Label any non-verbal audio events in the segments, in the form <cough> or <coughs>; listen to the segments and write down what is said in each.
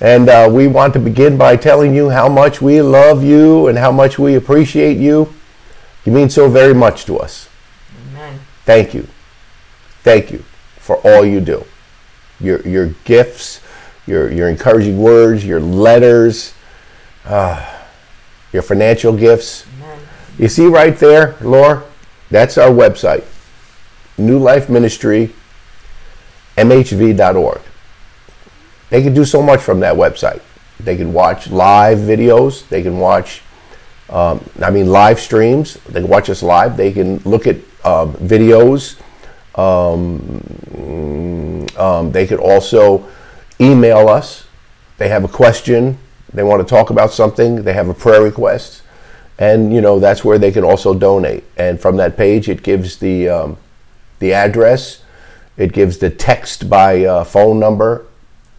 And uh, we want to begin by telling you how much we love you and how much we appreciate you. You mean so very much to us. Amen. Thank you. Thank you for all you do. Your, your gifts, your, your encouraging words, your letters, uh, your financial gifts. Amen. You see right there, Laura? That's our website. New Life Ministry, MHV.org. They can do so much from that website. They can watch live videos. They can watch, um, I mean, live streams. They can watch us live. They can look at uh, videos. Um, um, they could also email us. They have a question. They want to talk about something. They have a prayer request. And, you know, that's where they can also donate. And from that page, it gives the, um, the address. It gives the text by uh, phone number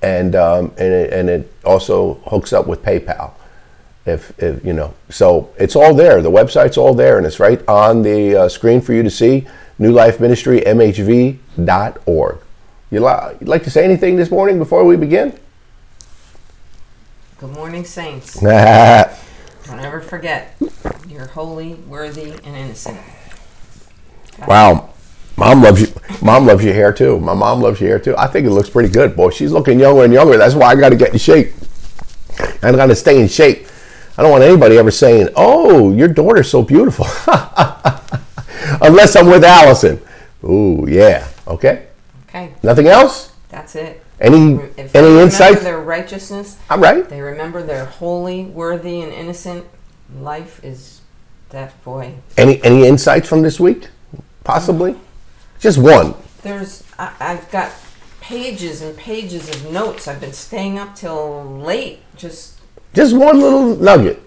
and um, and, it, and it also hooks up with PayPal. If, if you know, so it's all there. The website's all there, and it's right on the uh, screen for you to see. New Life Ministry MHV.org. You li- you'd like to say anything this morning before we begin? Good morning, saints. wow, <laughs> Don't ever forget, you're holy, worthy, and innocent. Mom loves you. Mom loves your hair too. My mom loves your hair too. I think it looks pretty good, boy. She's looking younger and younger. That's why I got to get in shape. I got to stay in shape. I don't want anybody ever saying, "Oh, your daughter's so beautiful," <laughs> unless I'm with Allison. Ooh, yeah. Okay. Okay, Nothing else? that's it. Any If they any remember insight? their righteousness, All right. they remember they're holy, worthy, and innocent. Life is that boy. Any any insights from this week? Possibly. Um, Just one. There's, I, I've got pages and pages of notes. I've been staying up till late, just Just one little nugget.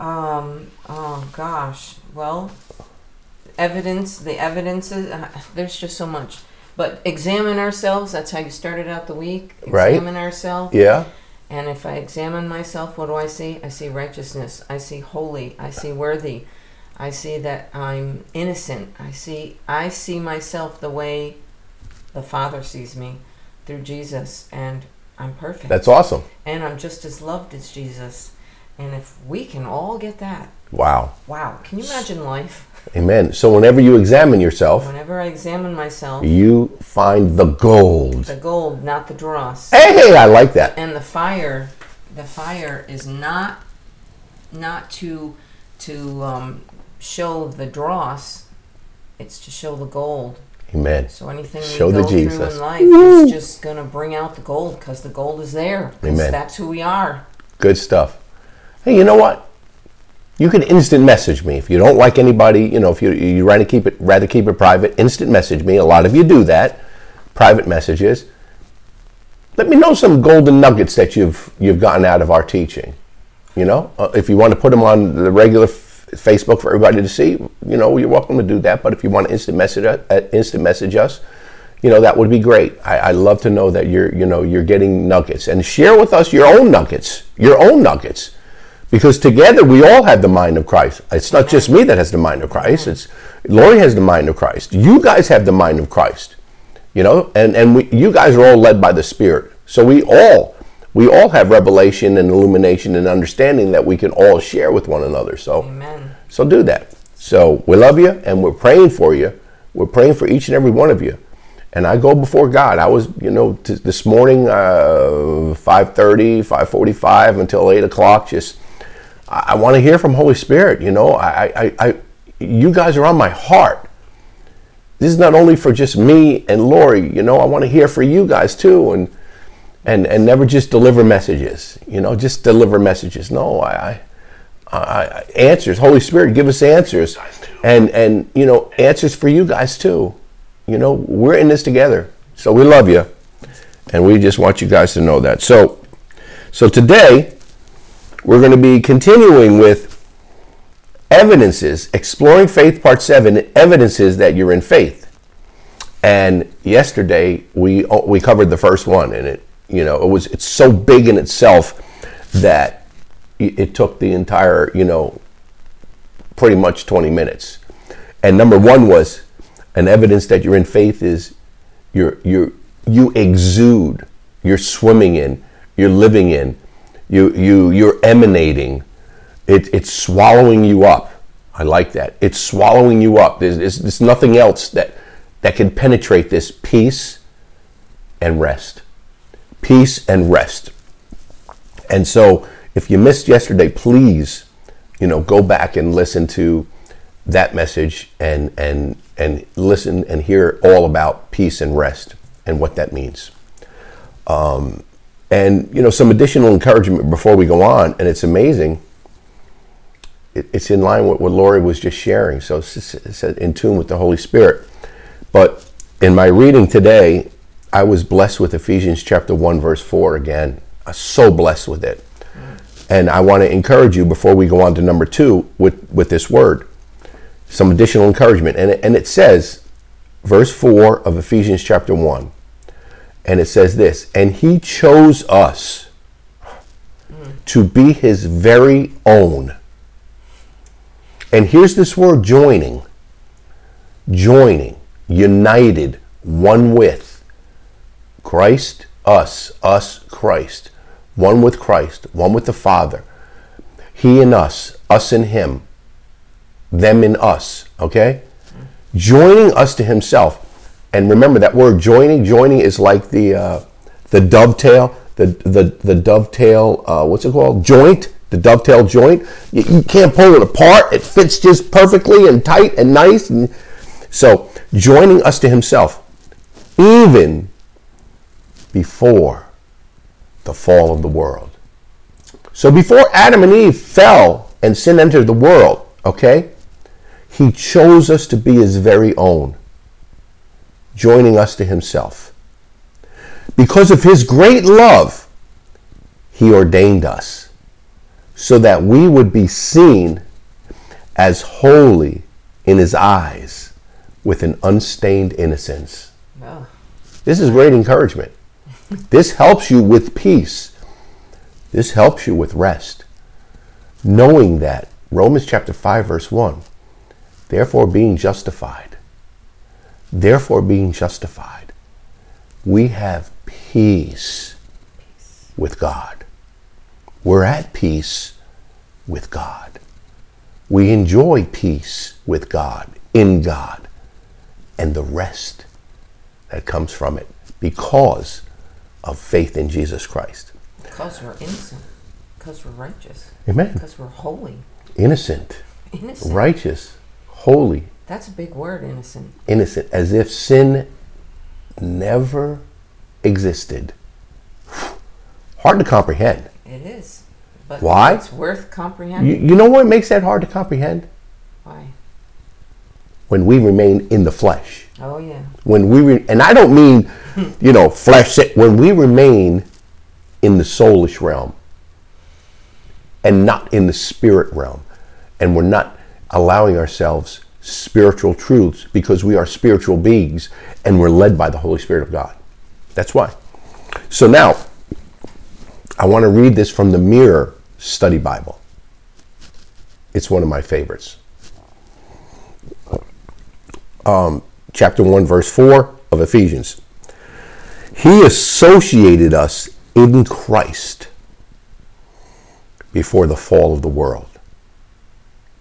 Um, oh gosh. Well, evidence, the evidences, uh, there's just so much. But examine ourselves, that's how you started out the week. Right. Examine ourselves. Yeah. And if I examine myself, what do I see? I see righteousness. I see holy. I see worthy. I see that I'm innocent. I see I see myself the way the Father sees me through Jesus and I'm perfect. That's awesome. and I'm just as loved as Jesus. And if we can all get that, Wow. wow, can you imagine life? Amen. So whenever you examine yourself, Whenever I examine myself, you find the gold. the gold, not the dross. Hey, I like that. And the fire, the fire is not not to to um, show the dross. It's to show the gold. Amen. So anything we Show the go through in life is just going to bring out the gold because the gold is there. Amen. That's who we are. Good stuff. Hey, you know what? You can instant message me if you don't like anybody. You know, if you you rather keep it rather keep it private, instant message me. A lot of you do that, private messages. Let me know some golden nuggets that you've you've gotten out of our teaching. You know, uh, if you want to put them on the regular f- Facebook for everybody to see, you know, you're welcome to do that. But if you want to instant message uh, instant message us, you know, that would be great. I, I love to know that you're you know you're getting nuggets and share with us your own nuggets, your own nuggets because together we all have the mind of Christ. It's not just me that has the mind of Christ. It's Lori has the mind of Christ. You guys have the mind of Christ. You know, and and we, you guys are all led by the Spirit. So we all we all have revelation and illumination and understanding that we can all share with one another. So Amen. so do that. So we love you and we're praying for you. We're praying for each and every one of you. And I go before God. I was, you know, t- this morning, uh, 5.30, 5.45 until 8 o'clock, just, I, I want to hear from Holy Spirit, you know. I, I, I, you guys are on my heart. This is not only for just me and Lori, you know, I want to hear for you guys too. And, and, and never just deliver messages, you know, just deliver messages. No, I, I, I answers. Holy Spirit, give us answers, and and you know answers for you guys too. You know we're in this together, so we love you, and we just want you guys to know that. So, so today we're going to be continuing with evidences, exploring faith, part seven. Evidences that you're in faith. And yesterday we we covered the first one, and it you know it was it's so big in itself that it took the entire you know pretty much 20 minutes. And number one was an evidence that you're in faith is you're you're you exude you're swimming in you're living in, you, you, you're emanating. It, it's swallowing you up. I like that. It's swallowing you up. There's, there's, there's nothing else that, that can penetrate this peace and rest. Peace and rest. And so, if you missed yesterday, please, you know, go back and listen to that message and and and listen and hear all about peace and rest and what that means. Um, and you know, some additional encouragement before we go on, and it's amazing. It, it's in line with what Lori was just sharing, so it's, it's in tune with the Holy Spirit. But in my reading today, I was blessed with Ephesians chapter one, verse four again. I'm so blessed with it. And I want to encourage you before we go on to number two with, with this word some additional encouragement. And and it says, verse 4 of Ephesians chapter 1, and it says this And he chose us to be his very own. And here's this word joining joining, united, one with Christ, us, us, Christ, one with Christ, one with the Father, He and us, us and Him them in us, okay? Joining us to himself. And remember that word joining, joining is like the uh, the dovetail, the the the dovetail, uh, what's it called? Joint, the dovetail joint. You, you, can't pull it apart. It fits just perfectly and tight and nice. And so joining us to himself, even before the fall of the world. So before Adam and Eve fell and sin entered the world, okay? He chose us to be his very own, joining us to himself. Because of his great love, he ordained us so that we would be seen as holy in his eyes with an unstained innocence. Oh. This is great encouragement. This helps you with peace. This helps you with rest. Knowing that, Romans chapter 5, verse 1 Therefore, being justified, therefore, being justified, we have peace with God. We're at peace with God. We enjoy peace with God, in God, and the rest that comes from it because of faith in Jesus Christ. Because we're innocent, because we're righteous. Amen. Because we're holy. Innocent. Innocent. Righteous holy. That's a big word, innocent. Innocent, as if sin never existed. Hard to comprehend. It is. But Why? It's worth comprehending. You, you know what makes that hard to comprehend? Why? When we remain in the flesh. Oh yeah. When we re- and I don't mean, you know, flesh. When we remain in the soulish realm, and not in the spirit realm, and we're not allowing ourselves spiritual truths because we are spiritual beings and we're led by the Holy Spirit of God. That's why. So now, I want to read this from the Mirror Study Bible. It's one of my favorites. Um, chapter 1, verse 4 of Ephesians. He associated us in Christ before the fall of the world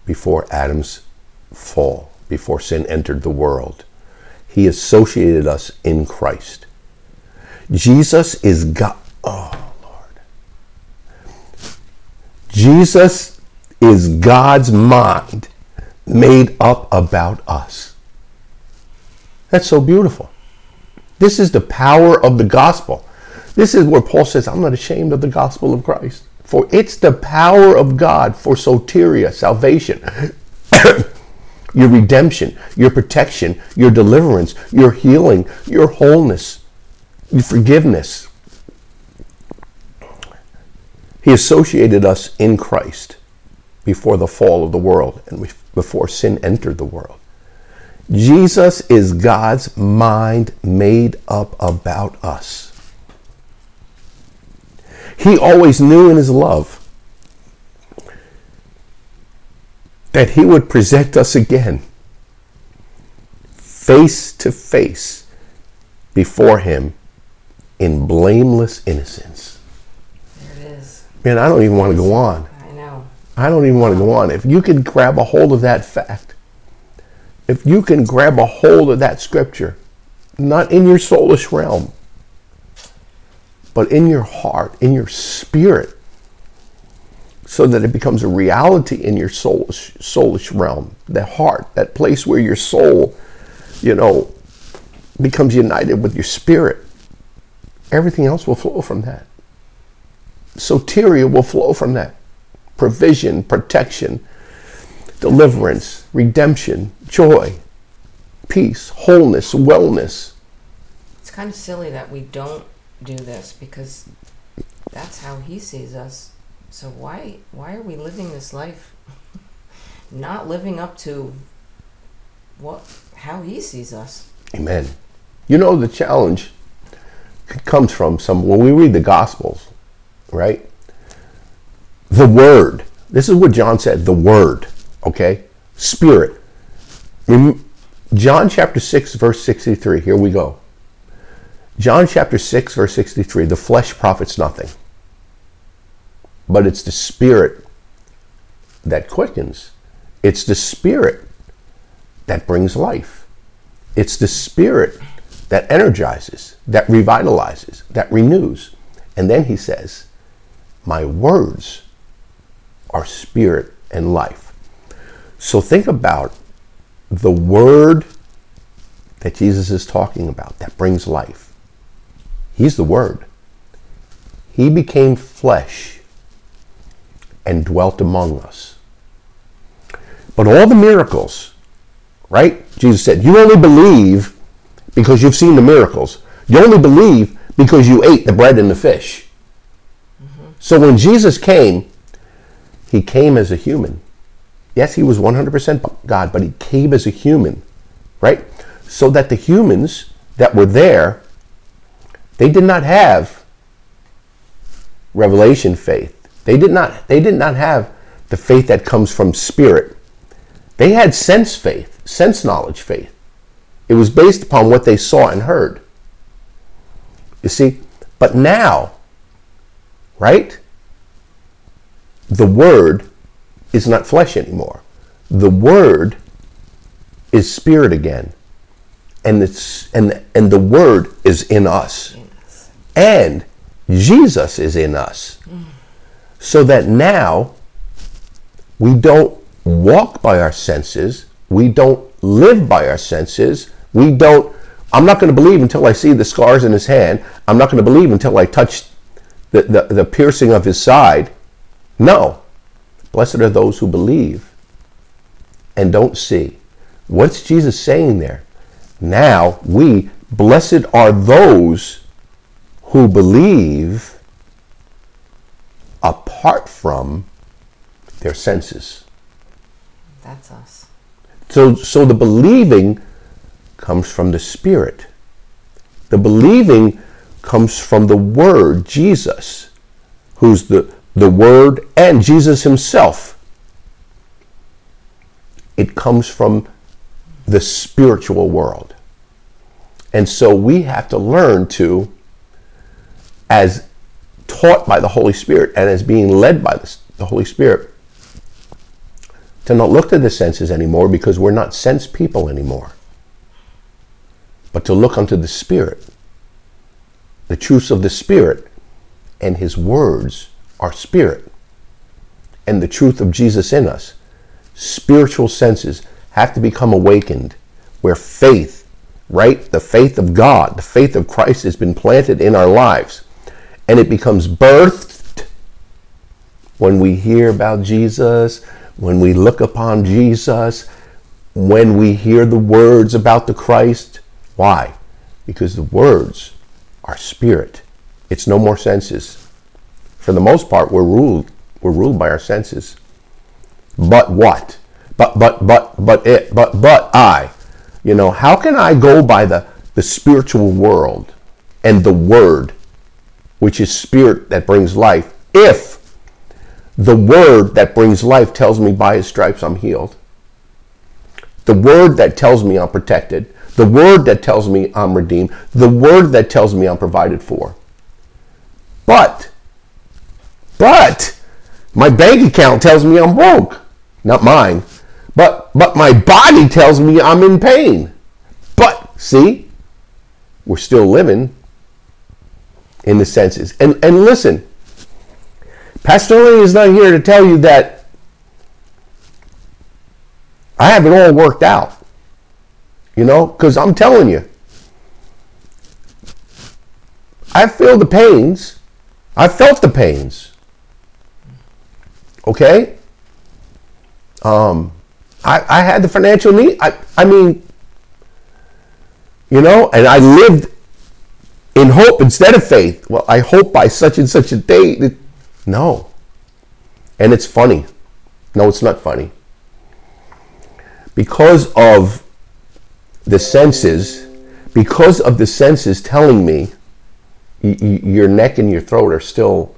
before Adam's fall, before sin entered the world. He associated us in Christ. Jesus is God. Oh, Lord. Jesus is God's mind made up about us. That's so beautiful. This is the power of the gospel. This is where Paul says, I'm not ashamed of the gospel of Christ. For it's the power of God for soteria, salvation, <coughs> your redemption, your protection, your deliverance, your healing, your wholeness, your forgiveness. He associated us in Christ before the fall of the world and before sin entered the world. Jesus is God's mind made up about us. He always knew in his love that he would present us again face to face before him in blameless innocence. There it is. Man, I don't even want to go on. I know. I don't even want to go on. If you can grab a hold of that fact, if you can grab a hold of that scripture, not in your soulish realm, but in your heart, in your spirit, so that it becomes a reality in your soulish, soulish realm, the heart, that place where your soul, you know, becomes united with your spirit. Everything else will flow from that. Soteria will flow from that. Provision, protection, deliverance, redemption, joy, peace, wholeness, wellness. It's kind of silly that we don't do this because that's how he sees us. So why why are we living this life <laughs> not living up to what how he sees us? Amen. You know the challenge comes from some when we read the gospels, right? The word. This is what John said, the word, okay? Spirit. John chapter 6 verse 63. Here we go. John chapter 6, verse 63 the flesh profits nothing, but it's the spirit that quickens. It's the spirit that brings life. It's the spirit that energizes, that revitalizes, that renews. And then he says, My words are spirit and life. So think about the word that Jesus is talking about that brings life. He's the Word. He became flesh and dwelt among us. But all the miracles, right? Jesus said, You only believe because you've seen the miracles. You only believe because you ate the bread and the fish. Mm-hmm. So when Jesus came, he came as a human. Yes, he was 100% God, but he came as a human, right? So that the humans that were there they did not have revelation faith. They did not they did not have the faith that comes from spirit. They had sense faith, sense knowledge faith. It was based upon what they saw and heard. You see, but now, right? The word is not flesh anymore. The word is spirit again. And the, and, and the word is in us and Jesus is in us. So that now we don't walk by our senses, we don't live by our senses, we don't. I'm not going to believe until I see the scars in his hand. I'm not going to believe until I touch the, the, the piercing of his side. No. Blessed are those who believe and don't see. What's Jesus saying there? Now we, blessed are those who believe apart from their senses. That's us. So, so the believing comes from the Spirit. The believing comes from the Word, Jesus, who's the, the Word and Jesus Himself. It comes from the spiritual world. And so we have to learn to as taught by the Holy Spirit and as being led by the Holy Spirit to not look to the senses anymore because we're not sense people anymore, but to look unto the Spirit, the truths of the Spirit, and His words are Spirit, and the truth of Jesus in us. Spiritual senses have to become awakened where faith, right? The faith of God, the faith of Christ has been planted in our lives and it becomes birthed when we hear about Jesus, when we look upon Jesus, when we hear the words about the Christ. Why? Because the words are spirit. It's no more senses. For the most part, we're ruled. We're ruled by our senses. But what? But but but but it but but I. You know, how can I go by the, the spiritual world and the word which is spirit that brings life, if the word that brings life tells me by his stripes I'm healed, the word that tells me I'm protected, the word that tells me I'm redeemed, the word that tells me I'm provided for. But But my bank account tells me I'm broke. Not mine. But but my body tells me I'm in pain. But see, we're still living in the senses. And and listen, Pastor Lee is not here to tell you that I have it all worked out. You know, because I'm telling you, I feel the pains. I felt the pains. Okay? Um, I, I had the financial need. I, I mean, you know, and I lived in hope instead of faith. Well, I hope by such and such a date. No. And it's funny. No, it's not funny. Because of the senses, because of the senses telling me your neck and your throat are still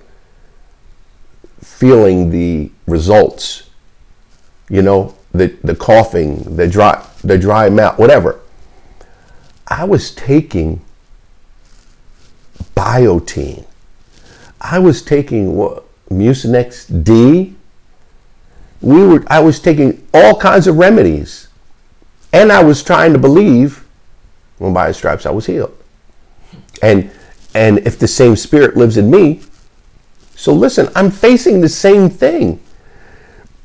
feeling the results. You know, the, the coughing, the dry, the dry mouth, whatever. I was taking biotin. I was taking what, Mucinex D. We were. I was taking all kinds of remedies, and I was trying to believe, when by His stripes I was healed. And and if the same Spirit lives in me, so listen, I'm facing the same thing,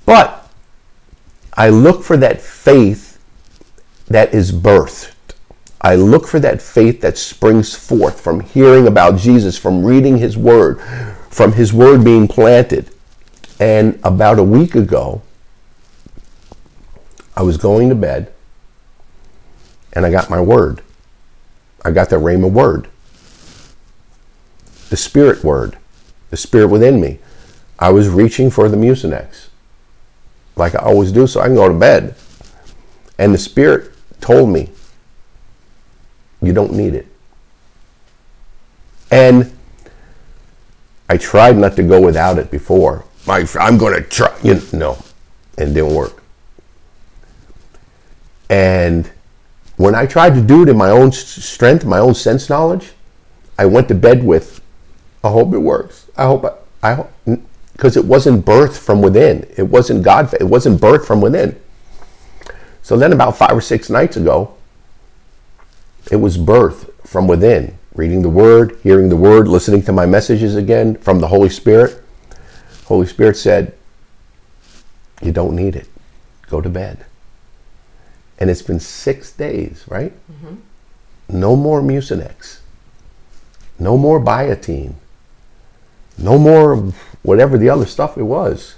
but I look for that faith that is birthed. I look for that faith that springs forth from hearing about Jesus, from reading His Word, from His Word being planted. And about a week ago, I was going to bed and I got my Word. I got the Rhema Word, the Spirit Word, the Spirit within me. I was reaching for the Mucinex, like I always do, so I can go to bed. And the Spirit told me, you don't need it. And I tried not to go without it before. I, I'm going to try, you know, no, and it didn't work. And when I tried to do it in my own strength, my own sense knowledge, I went to bed with, I hope it works. I hope, I, because it wasn't birth from within. It wasn't God, it wasn't birth from within. So then about five or six nights ago, it was birth from within, reading the Word, hearing the Word, listening to my messages again from the Holy Spirit. Holy Spirit said, You don't need it. Go to bed. And it's been six days, right? Mm-hmm. No more Mucinex. No more biotin. No more whatever the other stuff it was.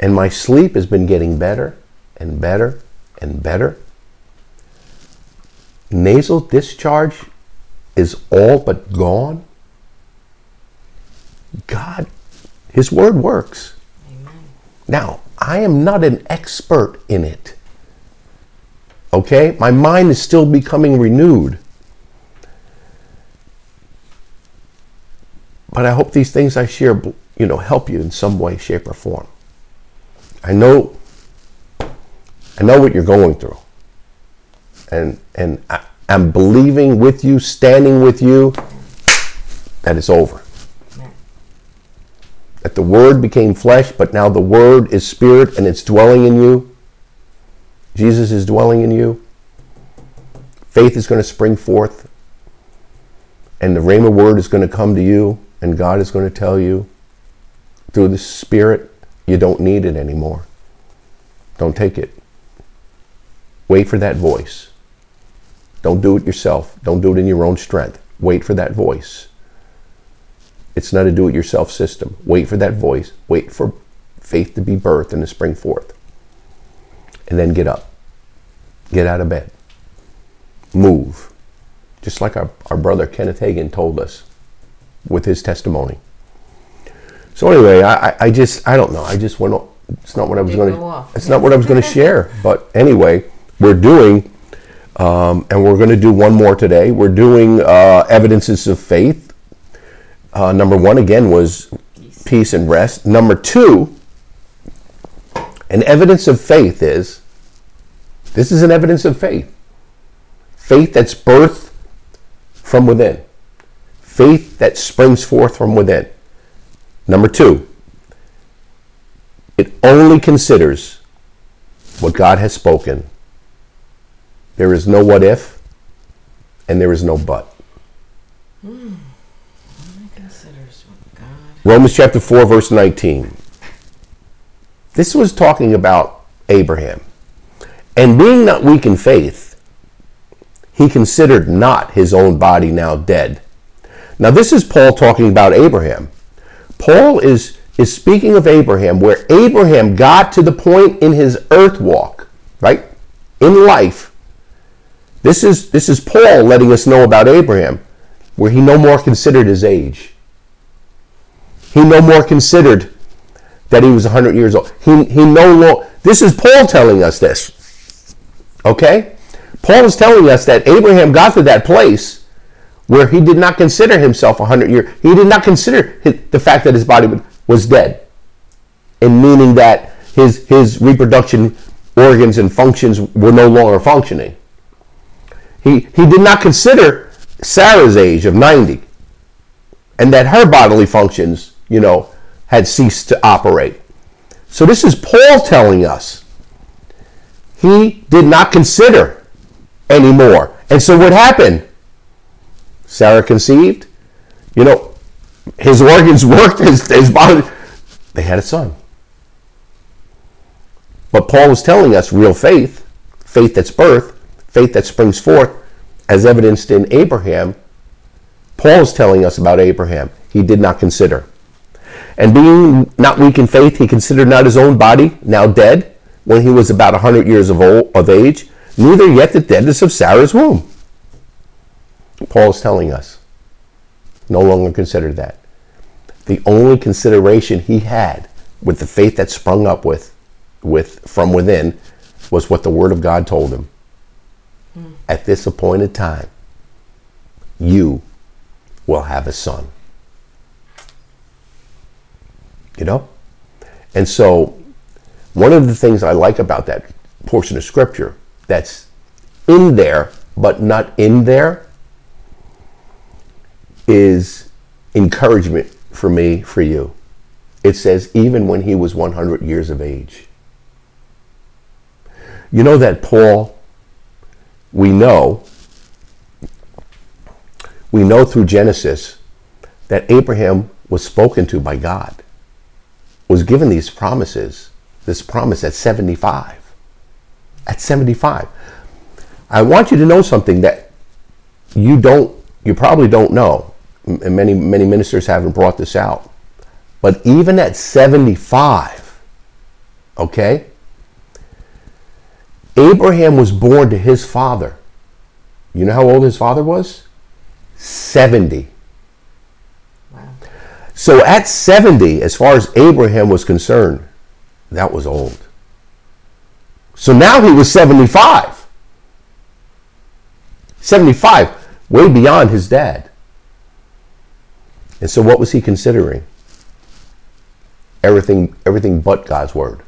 And my sleep has been getting better and better and better nasal discharge is all but gone, God, His Word works. Amen. Now, I am not an expert in it. Okay? My mind is still becoming renewed. But I hope these things I share, you know, help you in some way, shape, or form. I know, I know what you're going through and and I, am believing with you, standing with you, that it's over. That the Word became flesh, but now the Word is spirit and it's dwelling in you. Jesus is dwelling in you. Faith is going to spring forth, and the Rhema Word is going to come to you, and God is going to tell you through the Spirit, you don't need it anymore. Don't take it. Wait for that voice. Don't do it yourself. Don't do it in your own strength. Wait for that voice. It's not a do it yourself system. Wait for that voice. Wait for faith to be birthed and to spring forth. And then get up. Get out of bed. Move. Just like our, our brother Kenneth Hagin told us with his testimony. So anyway, I, I just I don't know. I just went. It's not what I was going to. It's not what I was going to share. But anyway, we're doing um, and we're going to do one more today. We're doing uh, evidences of faith. Uh, number one, again, was peace and rest. Number two, an evidence of faith is this is an evidence of faith. Faith that's birthed from within, faith that springs forth from within. Number two, it only considers what God has spoken. There is no what if, and there is no but. Romans chapter 4, verse 19. This was talking about Abraham. And being not weak in faith, he considered not his own body now dead. Now, this is Paul talking about Abraham. Paul is, is speaking of Abraham, where Abraham got to the point in his earth walk, right? In life. This is, this is Paul letting us know about Abraham, where he no more considered his age. He no more considered that he was 100 years old. He, he no longer, this is Paul telling us this. Okay? Paul is telling us that Abraham got to that place where he did not consider himself 100 years. He did not consider his, the fact that his body was dead. And meaning that his, his reproduction organs and functions were no longer functioning. He, he did not consider Sarah's age of 90 and that her bodily functions, you know, had ceased to operate. So this is Paul telling us he did not consider anymore. And so what happened? Sarah conceived. You know, his organs <laughs> worked, his, his body. They had a son. But Paul was telling us real faith, faith that's birth, faith that springs forth, as evidenced in Abraham. Paul is telling us about Abraham. He did not consider. And being not weak in faith, he considered not his own body, now dead, when he was about a hundred years of, old, of age, neither yet the deadness of Sarah's womb. Paul is telling us, no longer consider that. The only consideration he had with the faith that sprung up with, with from within was what the Word of God told him. Hmm. At this appointed time, you will have a son. You know? And so, one of the things I like about that portion of Scripture that's in there, but not in there, is encouragement for me, for you. It says, even when he was 100 years of age. You know that Paul, we know, we know through Genesis that Abraham was spoken to by God, was given these promises, this promise at 75. At 75. I want you to know something that you don't, you probably don't know and many many ministers haven't brought this out. But even at 75, okay, Abraham was born to his father. You know how old his father was? 70. Wow. So at 70, as far as Abraham was concerned, that was old. So now he was 75. 75, way beyond his dad. And so what was he considering? Everything everything but God's word.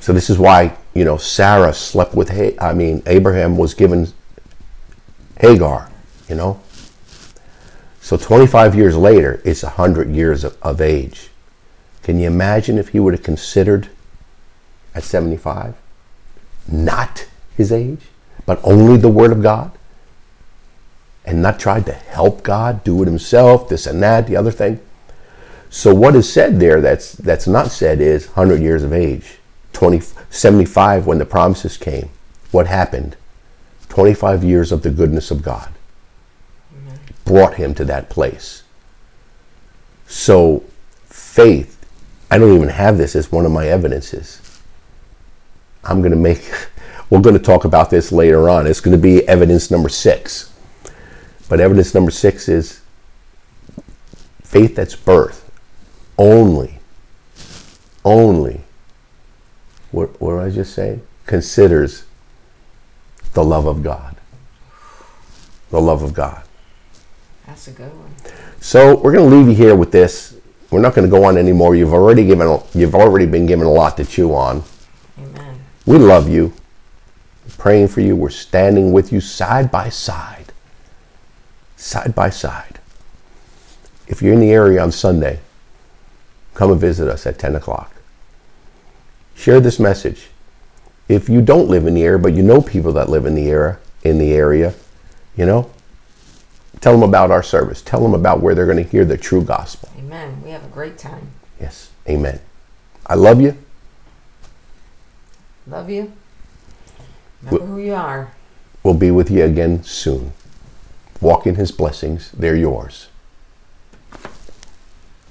So this is why, you know, Sarah slept with Ha- I mean, Abraham was given Hagar, you know? So 25 years later, it's 100 years of, of age. Can you imagine if he would have considered at 75 not his age, but only the word of God? And not tried to help God, do it himself, this and that, the other thing. So what is said there that's that's not said is 100 years of age, 20, 75 when the promises came. What happened? 25 years of the goodness of God brought him to that place. So faith, I don't even have this as one of my evidences. I'm going to make, <laughs> we're going to talk about this later on. It's going to be evidence number six. But evidence number six is faith that's birth only, only, what, what did I just say? Considers the love of God. The love of God. That's a good one. So we're going to leave you here with this. We're not going to go on anymore. You've already given. You've already been given a lot to chew on. Amen. We love you. We're praying for you. We're standing with you side by side. Side by side. if you're in the area on Sunday, come and visit us at 10 o'clock. Share this message. If you don't live in the area, but you know people that live in the area, in the area, you know, tell them about our service. Tell them about where they're going to hear the true gospel. Amen. We have a great time. Yes. Amen. I love you. Love you. Remember who you are. We'll be with you again soon. Walk in his blessings. They're yours.